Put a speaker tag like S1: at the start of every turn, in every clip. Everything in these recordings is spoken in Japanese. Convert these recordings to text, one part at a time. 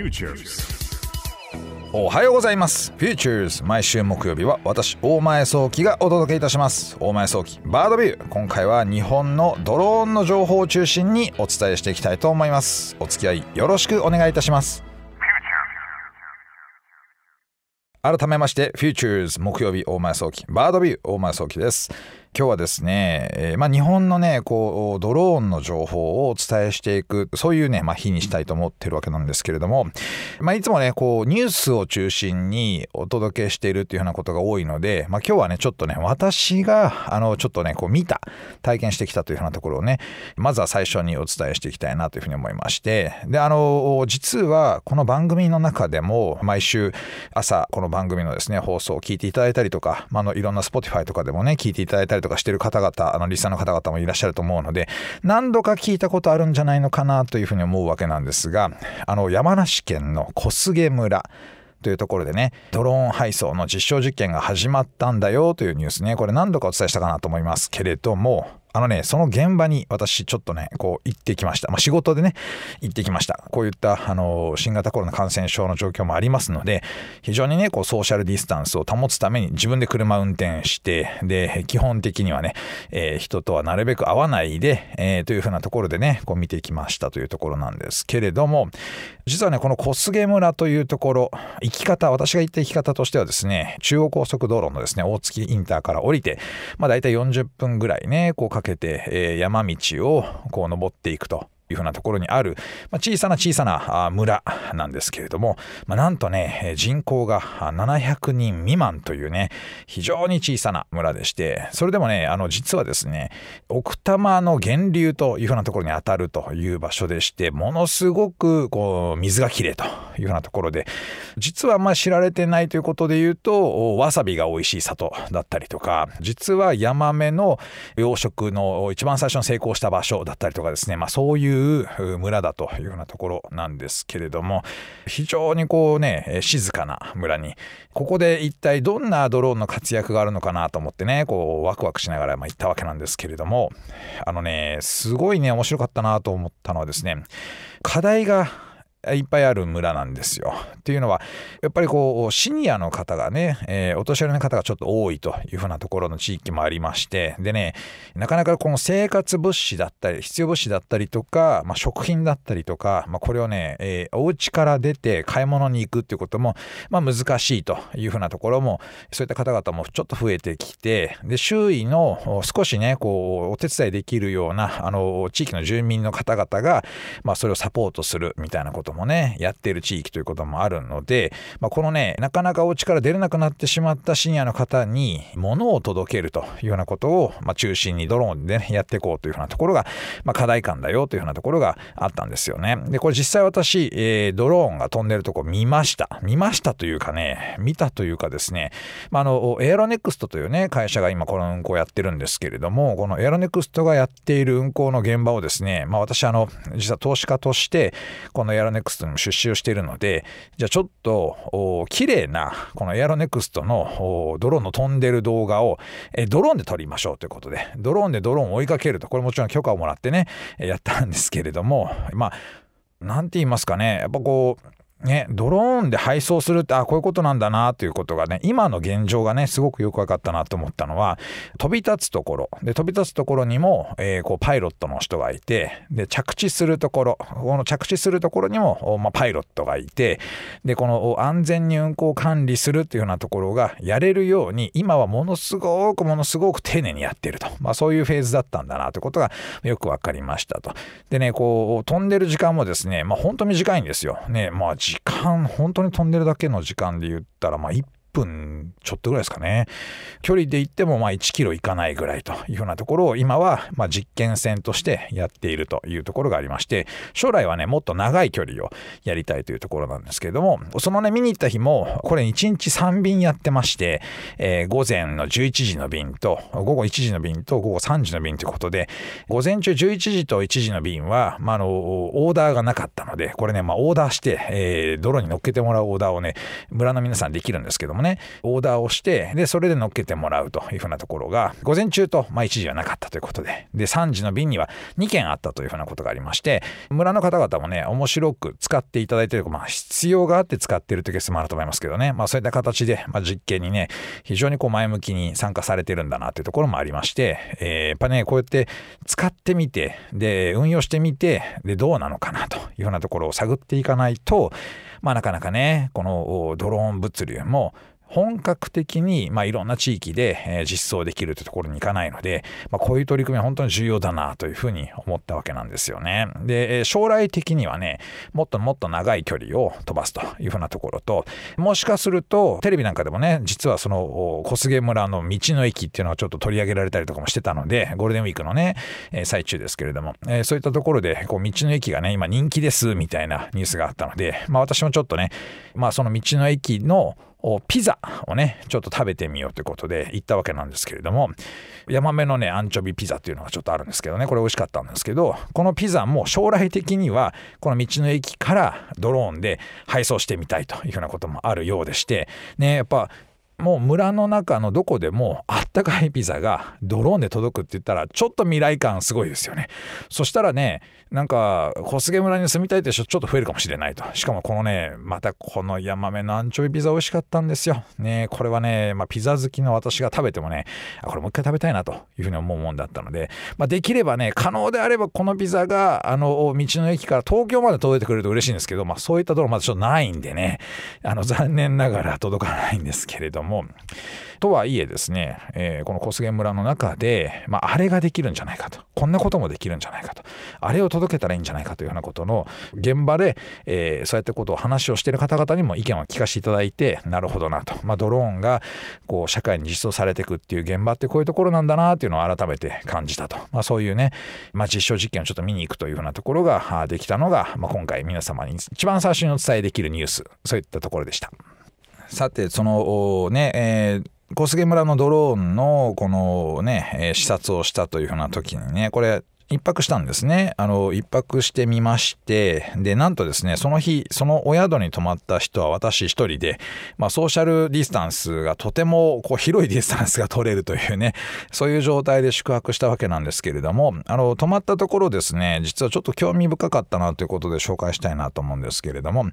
S1: Futures.
S2: おはようございます。Futures 毎週木曜日は私大前早期がお届けいたします。大前早期バードビュー。今回は日本のドローンの情報を中心にお伝えしていきたいと思います。お付き合いよろしくお願いいたします。改めまして Futures 木曜日大前早期バードビュー。大前早期です今日はですね、えー、まあ、日本のねこうドローンの情報をお伝えしていくそういうね、まあ、日にしたいと思ってるわけなんですけれども、まあ、いつもねこうニュースを中心にお届けしているっていうようなことが多いので、まあ、今日はねちょっとね私があのちょっとねこう見た体験してきたというようなところをねまずは最初にお伝えしていきたいなというふうに思いましてであの実はこの番組の中でも毎週朝この番組のですね放送を聞いていただいたりとか、まあ、のいろんな Spotify とかでもね聞いていただいたりとかしてる方々あのリスナーの方々もいらっしゃると思うので何度か聞いたことあるんじゃないのかなというふうに思うわけなんですがあの山梨県の小菅村というところでねドローン配送の実証実験が始まったんだよというニュースねこれ何度かお伝えしたかなと思いますけれどもあのね、その現場に私ちょっとね、こう行ってきました。まあ、仕事でね、行ってきました。こういった、あの、新型コロナ感染症の状況もありますので、非常にね、こう、ソーシャルディスタンスを保つために自分で車運転して、で、基本的にはね、えー、人とはなるべく会わないで、えー、というふうなところでね、こう見てきましたというところなんですけれども、実はね、この小菅村というところ、行き方、私が行った行き方としてはですね、中央高速道路のですね、大月インターから降りて、まあ大体40分ぐらいね、こうかけて、えー、山道をこう登っていくと。いうふうなところにある、まあ、小さな小さな村なんですけれども、まあ、なんとね人口が700人未満というね非常に小さな村でしてそれでもねあの実はですね奥多摩の源流というふうなところにあたるという場所でしてものすごくこう水がきれいというふうなところで実はあんまあ知られてないということで言うとわさびが美味しい里だったりとか実はヤマメの養殖の一番最初に成功した場所だったりとかですね、まあ、そういういう村だというようなところなんですけれども非常にこうね静かな村にここで一体どんなドローンの活躍があるのかなと思ってねこうワクワクしながらま行ったわけなんですけれどもあのねすごいね面白かったなと思ったのはですね課題がいっぱいある村なんですよ。っていうのはやっぱりこうシニアの方がね、えー、お年寄りの方がちょっと多いというふうなところの地域もありましてでねなかなかこの生活物資だったり必要物資だったりとか、まあ、食品だったりとか、まあ、これをね、えー、お家から出て買い物に行くっていうことも、まあ、難しいというふうなところもそういった方々もちょっと増えてきてで周囲の少しねこうお手伝いできるようなあの地域の住民の方々が、まあ、それをサポートするみたいなこともね、やっている地域ということもあるので、まあ、このね、なかなかお家から出れなくなってしまったシニアの方に物を届けるというようなことを、まあ、中心にドローンで、ね、やっていこうというふうなところが、まあ、課題感だよというふうなところがあったんですよね。で、これ実際私、えー、ドローンが飛んでるとこ見ました。見ましたというかね、見たというかですね、まあ、あの、エアロネクストというね、会社が今この運行やってるんですけれども、このエアロネクストがやっている運行の現場をですね、まあ私あの、実は投資家として、このエアロネクストにも出資をしているので、じゃあちょっと、綺麗な、このエアロネクストのドローンの飛んでる動画を、えドローンで撮りましょうということで、ドローンでドローンを追いかけると、これもちろん許可をもらってね、やったんですけれども、まあ、なんて言いますかね、やっぱこう、ね、ドローンで配送するって、あ、こういうことなんだなということがね、今の現状がね、すごくよく分かったなと思ったのは、飛び立つところ、で、飛び立つところにも、えー、こう、パイロットの人がいて、で、着地するところ、この着地するところにも、まあ、パイロットがいて、で、この安全に運行管理するっていうようなところがやれるように、今はものすごくものすごく丁寧にやってると。まあ、そういうフェーズだったんだなということがよく分かりましたと。でね、こう、飛んでる時間もですね、まあ、本当短いんですよ。ね、まあ、時間、本当に飛んでるだけの時間で言ったら、まあ、1分ちょっとぐらいですかね。距離で言ってもまあ1キロいかないぐらいというふうなところを今はま実験船としてやっているというところがありまして、将来はね、もっと長い距離をやりたいというところなんですけれども、そのね、見に行った日も、これ1日3便やってまして、えー、午前の11時の便と、午後1時の便と午後3時の便ということで、午前中11時と1時の便は、まあ、あの、オーダーがなかったので、これね、まあ、オーダーして、えー、泥に乗っけてもらうオーダーをね、村の皆さんできるんですけども、もねオーダーをしてでそれで乗っけてもらうというふうなところが午前中と、まあ、1時はなかったということでで3時の便には2件あったというふうなことがありまして村の方々もね面白く使っていただいている、まあ、必要があって使っているというケースもあると思いますけどね、まあ、そういった形で、まあ、実験にね非常にこう前向きに参加されてるんだなというところもありまして、えー、やっぱねこうやって使ってみてで運用してみてでどうなのかなというようなところを探っていかないとまあなかなかねこのドローン物流も本格的に、まあ、いろんな地域で、えー、実装できるというところに行かないので、まあ、こういう取り組みは本当に重要だなというふうに思ったわけなんですよね。で、将来的にはね、もっともっと長い距離を飛ばすというふうなところと、もしかすると、テレビなんかでもね、実はその小菅村の道の駅っていうのはちょっと取り上げられたりとかもしてたので、ゴールデンウィークのね、えー、最中ですけれども、えー、そういったところで、こう、道の駅がね、今人気ですみたいなニュースがあったので、まあ私もちょっとね、まあその道の駅のピザをねちょっと食べてみようということで行ったわけなんですけれどもヤマメのねアンチョビピザっていうのがちょっとあるんですけどねこれ美味しかったんですけどこのピザも将来的にはこの道の駅からドローンで配送してみたいというふうなこともあるようでしてねやっぱもう村の中のどこでもあったかいピザがドローンで届くって言ったらちょっと未来感すごいですよね。そしたらねなんか小菅村に住みたいって人ちょっと増えるかもしれないと。しかもこのねまたこのヤマメのアンチョビピザ美味しかったんですよ。ねこれはね、まあ、ピザ好きの私が食べてもねこれもう一回食べたいなというふうに思うもんだったので、まあ、できればね可能であればこのピザがあの道の駅から東京まで届いてくれると嬉しいんですけど、まあ、そういったところまだちょっとないんでねあの残念ながら届かないんですけれどももとはいえですね、えー、この小菅村の中で、まあ、あれができるんじゃないかと。こんなこともできるんじゃないかと。あれを届けたらいいんじゃないかというようなことの現場で、えー、そうやってことを話をしている方々にも意見を聞かせていただいてなるほどなと、まあ、ドローンがこう社会に実装されていくっていう現場ってこういうところなんだなっていうのを改めて感じたと、まあ、そういうね、まあ、実証実験をちょっと見に行くというふうなところができたのが、まあ、今回皆様に一番最初にお伝えできるニュース。そういったところでした。さてそのね、えー小菅村のドローンのこのね、視察をしたというふうな時にね、これ一泊したんですね。あの、一泊してみまして、で、なんとですね、その日、そのお宿に泊まった人は私一人で、まあ、ソーシャルディスタンスがとても、こう、広いディスタンスが取れるというね、そういう状態で宿泊したわけなんですけれども、あの、泊まったところですね、実はちょっと興味深かったなということで紹介したいなと思うんですけれども、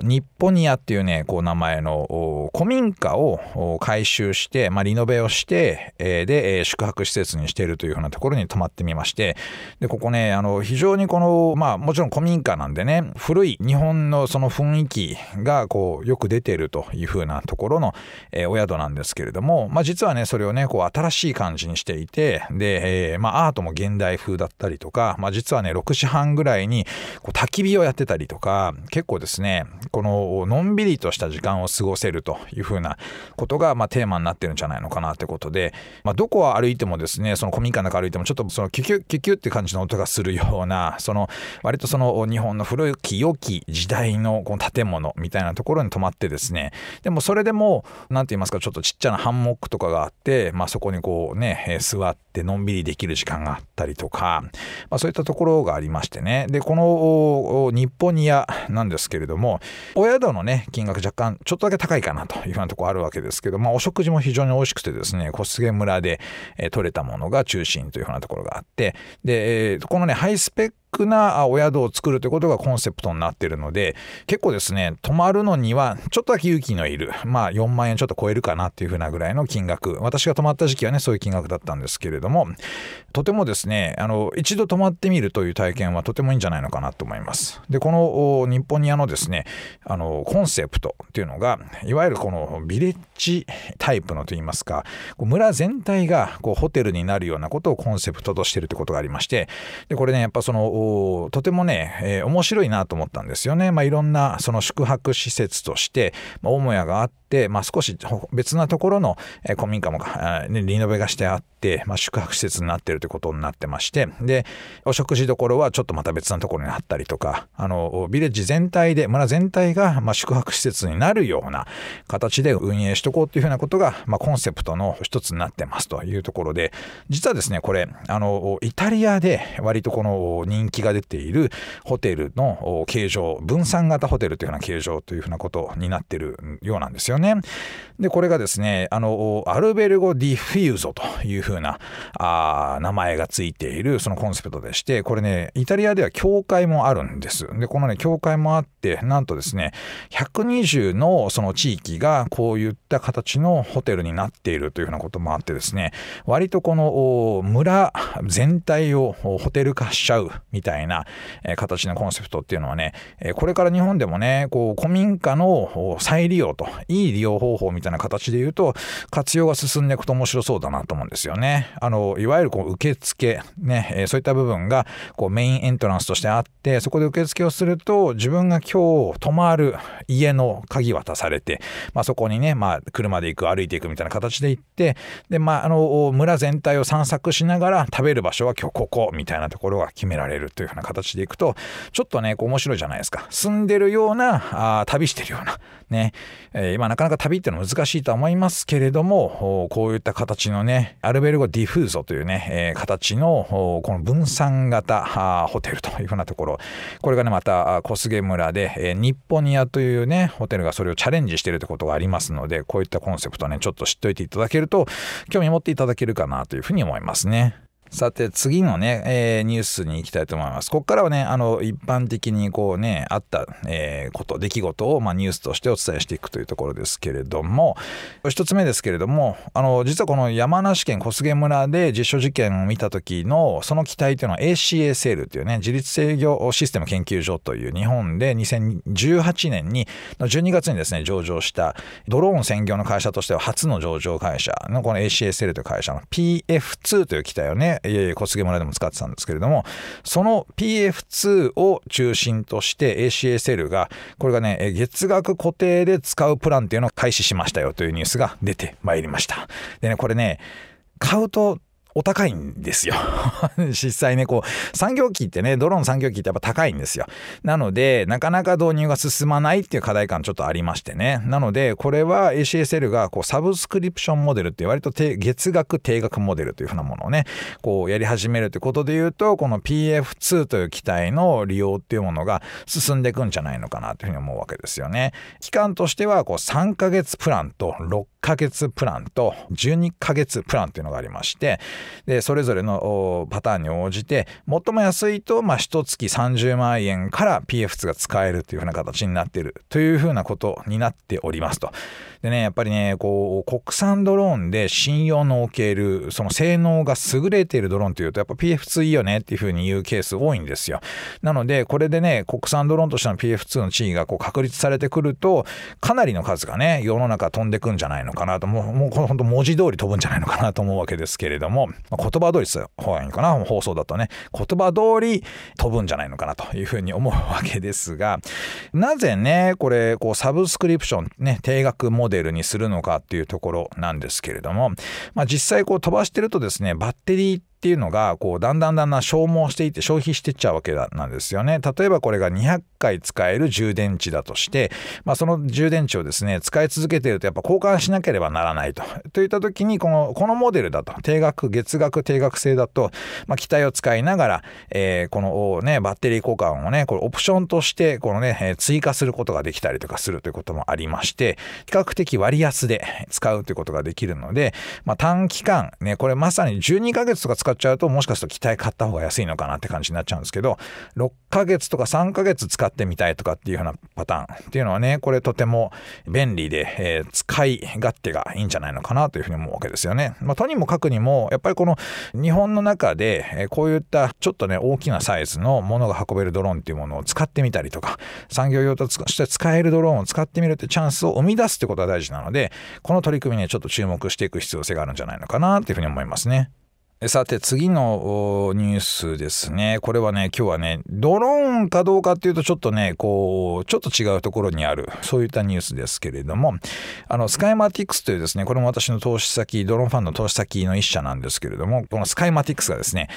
S2: NIPPONIA っていうね、こう、名前の古民家を改修して、まあ、リノベをして、で、宿泊施設にしているというふうなところに泊まってみまして、で、ここね、あの、非常にこの、まあ、もちろん古民家なんでね、古い日本のその雰囲気が、こう、よく出てるというふうなところの、えー、お宿なんですけれども、まあ、実はね、それをね、こう、新しい感じにしていて、で、えー、まあ、アートも現代風だったりとか、まあ、実はね、6時半ぐらいに、こう、焚き火をやってたりとか、結構ですね、この、のんびりとした時間を過ごせるというふうなことが、まあ、テーマになってるんじゃないのかなってことで、まあ、どこを歩いてもですね、その古民家の中歩いても、ちょっとそのキュキュキュキュって感じの音がするような、その、割とその日本の古き良き時代のこの建物みたいなところに泊まってですね、でもそれでも、何て言いますか、ちょっとちっちゃなハンモックとかがあって、まあそこにこうね、座ってのんびりできる時間があったりとか、まあそういったところがありましてね、で、この日本ニアなんですけれども、お宿のね、金額若干ちょっとだけ高いかなというふうなとこあるわけですけど、まあお食事も非常に美味しくてですね、小菅村で、えー、取れたものが中心というふうなところがあって、で、ー、このね、ハイスペッククなお宿を作るということがコンセプトになっているので、結構ですね、泊まるのにはちょっとだけ勇気のいる、まあ4万円ちょっと超えるかなっていうふうなぐらいの金額、私が泊まった時期はね、そういう金額だったんですけれども、とてもですね、あの、一度泊まってみるという体験はとてもいいんじゃないのかなと思います。で、この日本にあのですね、あの、コンセプトっていうのが、いわゆるこのビレッジタイプのといいますか、村全体がこうホテルになるようなことをコンセプトとしているということがありまして、で、これね、やっぱその、とてもね、えー、面白いなと思ったんですよね。まあ、いろんなその宿泊施設として、まあ、母屋があって、まあ、少し別なところの、古民家も、リノベがしてあって、まあ、宿泊施設になってるということになってまして、で、お食事どころはちょっとまた別なところにあったりとか、あの、ビレッジ全体で、村全体が、まあ、宿泊施設になるような形で運営しとこうっていうふうなことが、まあ、コンセプトの一つになってますというところで、実はですね、これ、あの、イタリアで割とこの人気が出ているホテルの形状、分散型ホテルというような形状というふうなことになってるようなんですよね。ね。で、これがですね、あの、 Albergo Diffuso というふうなあ名前がついているそのコンセプトでして、これね、イタリアでは協会もあるんです。で、このね、協会もあって、なんとですね、120のその地域がこういった形のホテルになっているというふうなこともあってですね、割とこの村全体をホテル化しちゃうみたいな形のコンセプトっていうのはね、これから日本でもね、こう古民家の再利用と、いい利用方法みたいな形で言うと、活用が進んでいくと面白そうだなと思うんですよね。あの、いわゆるこう受付、ね、えそういった部分がこうメインエントランスとしてあって、そこで受付をすると、自分が今日泊まる家の鍵渡されて、まあ、そこにね、まあ、車で行く、歩いていくみたいな形で行って、で、まあ、あの、村全体を散策しながら食べる場所は今日ここみたいなところが決められるというふうな形でいくと、ちょっとね、こう面白いじゃないですか。住んでるような、あ旅してるような、ね、えー、今なかなか旅っていうのは難しいとは思いますけれども、こういった形のね、 Albergo Diffuso というね、え、形のこの分散型ホテルというふうなところ、これがね、また小菅村で、えー、日本ニアというね、ホテルがそれをチャレンジしてるということがありますので、こういったコンセプトね、ちょっと知っておいていただけると、興味持っていただけるかなというふうに思いますね。さて次のね、えー、ニュースに行きたいと思います。ここからはね、あの、一般的にこうね、あった、えー、こと、出来事を、まあ、ニュースとしてお伝えしていくというところですけれども、一つ目ですけれども、あの、実はこの山梨県小菅村で実証実験を見た時の、その機体というのは ACSL というね、自律制御システム研究所という日本で2018年に、12月にですね、上場したドローン専業の会社としては初の上場会社のこの ACSL という会社の PF2 という機体をね、えー、小菅村でも使ってたんですけれども、その PF2 を中心として ACSL が、これがね、月額固定で使うプランっていうのを開始しましたよというニュースが出てまいりました。でね、これね、買うとお高いんですよ 実際ね、こう、産業機ってね、ドローン産業機ってやっぱ高いんですよ。なので、なかなか導入が進まないっていう課題感ちょっとありましてね。なので、これは ACSL がこうサブスクリプションモデルって割と月額定額モデルというふうなものをね、こうやり始めるということで言うと、この PF2 という機体の利用っていうものが進んでいくんじゃないのかなというふうに思うわけですよね。期間としては、こう3ヶ月プランと6ヶ月プランと12ヶ月プランっていうのがありまして、で、それぞれのパターンに応じて、最も安いと、まあ、一月30万円から PF2 が使えるというふうな形になっているというふうなことになっておりますと。でね、やっぱりね、こう、国産ドローンで信用のおける、その性能が優れているドローンというと、やっぱ PF2 いいよねっていうふうに言うケース多いんですよ。なので、これでね、国産ドローンとしての PF2 の地位がこう確立されてくると、かなりの数がね、世の中飛んでくんじゃないのかなと、もう、もう本当文字通り飛ぶんじゃないのかなと思うわけですけれども、ま、言葉通りです方がいいかな、放送だとね、言葉通り飛ぶんじゃないのかなというふうに思うわけですが、なぜね、これ、こう、サブスクリプション、ね、定額モデルにするのかっていうところなんですけれども、まあ、実際こう飛ばしてるとですね、バッテリーっていうのが、こう、だんだんだんだん消耗していって消費していっちゃうわけなんですよね。例えばこれが200回使える充電池だとして、まあ、その充電池をですね、使い続けているとやっぱ交換しなければならないと。といった時に、この、このモデルだと、定額、月額定額制だと、まあ、機体を使いながら、えー、このね、バッテリー交換をね、これオプションとして、このね、追加することができたりとかするということもありまして、比較的割安で使うということができるので、まあ、短期間、ね、これまさに12ヶ月とか使っちゃうと、もしかすると機体買った方が安いのかなって感じになっちゃうんですけど、6ヶ月とか3ヶ月使ってみたいとかっていうようなパターンっていうのはね、これとても便利で、えー、使い勝手がいいんじゃないのかなというふうに思うわけですよね。まあ、とにもかくにも、やっぱりこの日本の中で、え、こういったちょっとね、大きなサイズのものが運べるドローンっていうものを使ってみたりとか、産業用として使えるドローンを使ってみるってチャンスを生み出すってことが大事なので、この取り組みにちょっと注目していく必要性があるんじゃないのかなっていうふうに思いますね。さて次のニュースですね。これはね、今日はね、ドローンかどうかっていうとちょっとね、こう、ちょっと違うところにある、そういったニュースですけれども、あの、スカイマティックスというですね、これも私の投資先、ドローンファンの投資先の一社なんですけれども、このスカイマティックスがですね、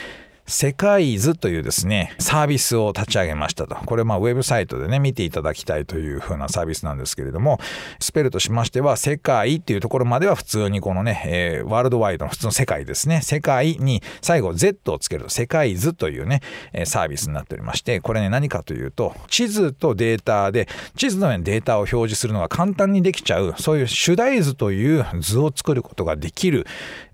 S2: 世界図というですね、サービスを立ち上げましたと。これまあウェブサイトでね、見ていただきたいという風なサービスなんですけれども、スペルとしましては、世界っていうところまでは普通にこのね、えー、ワールドワイドの普通の世界ですね、世界に最後 Z をつけると、世界図というね、サービスになっておりまして、これね、何かというと、地図とデータで、地図の上にデータを表示するのが簡単にできちゃう、そういう主題図という図を作ることができる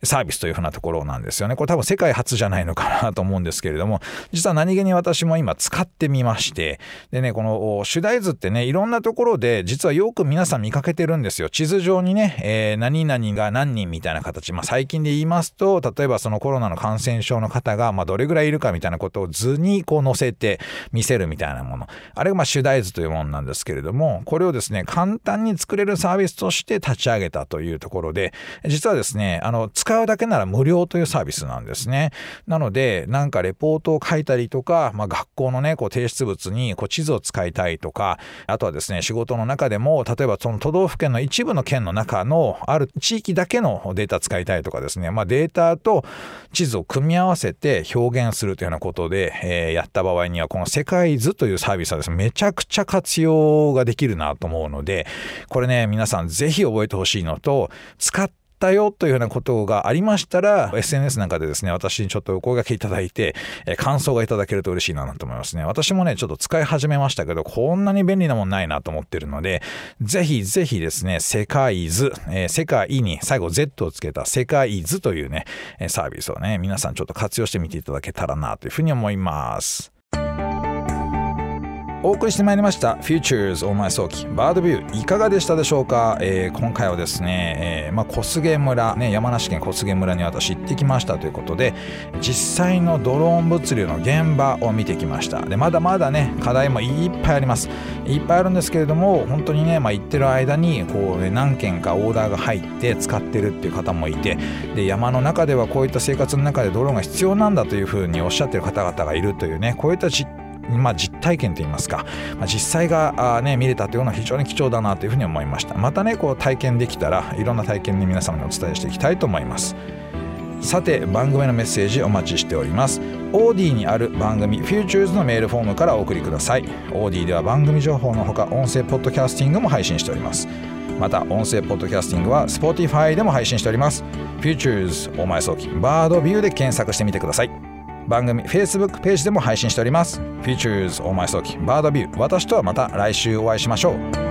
S2: サービスというふうなところなんですよね。これ多分世界初じゃないのかなとと思うんですけれども、実は何気に私も今使ってみまして、でね、この主題図ってね、いろんなところで実はよく皆さん見かけてるんですよ。地図上にね、えー、何々が何人みたいな形、まあ最近で言いますと、例えばそのコロナの感染症の方が、まあどれぐらいいるかみたいなことを図にこう載せて見せるみたいなもの。あれがまあ主題図というものなんですけれども、これをですね、簡単に作れるサービスとして立ち上げたというところで、実はですね、あの、使うだけなら無料というサービスなんですね。なので、なんかレポートを書いたりとか、まあ、学校のね、こう提出物にこう地図を使いたいとか、あとはですね、仕事の中でも、例えばその都道府県の一部の県の中のある地域だけのデータ使いたいとかですね、まあ、データと地図を組み合わせて表現するというようなことで、えー、やった場合には、この世界図というサービスはですね、めちゃくちゃ活用ができるなと思うので、これね、皆さんぜひ覚えてほしいのと、使ってったよというようなことがありましたら、SNS なんかでですね、私にちょっとお声掛けいただいて、え感想がいただけると嬉しいなと思いますね。私もね、ちょっと使い始めましたけど、こんなに便利なもんないなと思ってるので、ぜひぜひですね、世界図、えー、世界に最後 Z をつけた世界図というね、サービスをね、皆さんちょっと活用してみていただけたらなというふうに思います。お送りしてまいりました Futures 大前早期バードビューいかがでしたでしょうか、えー、今回はですね、えー、まあ、小菅村、ね、山梨県小菅村に私行ってきましたということで実際のドローン物流の現場を見てきました。でまだまだね課題もいっぱいあります。いっぱいあるんですけれども本当にね、まあ、行ってる間にこう、ね、何件かオーダーが入って使ってるっていう方もいてで山の中ではこういった生活の中でドローンが必要なんだというふうにおっしゃってる方々がいるというねこういった実まあ、実体験といいますか、まあ、実際があ、ね、見れたというのは非常に貴重だなというふうに思いました。またねこう体験できたらいろんな体験に皆様にお伝えしていきたいと思います。さて番組のメッセージお待ちしております。オーディにある番組 Futures のメールフォームからお送りください。オーディでは番組情報のほか音声ポッドキャスティングも配信しております。また音声ポッドキャスティングは Spotify でも配信しております。Futures お前早期バードビューで検索してみてください。番組 Facebook ページでも配信しております。Futures 大前早期バードビュー私とはまた来週お会いしましょう。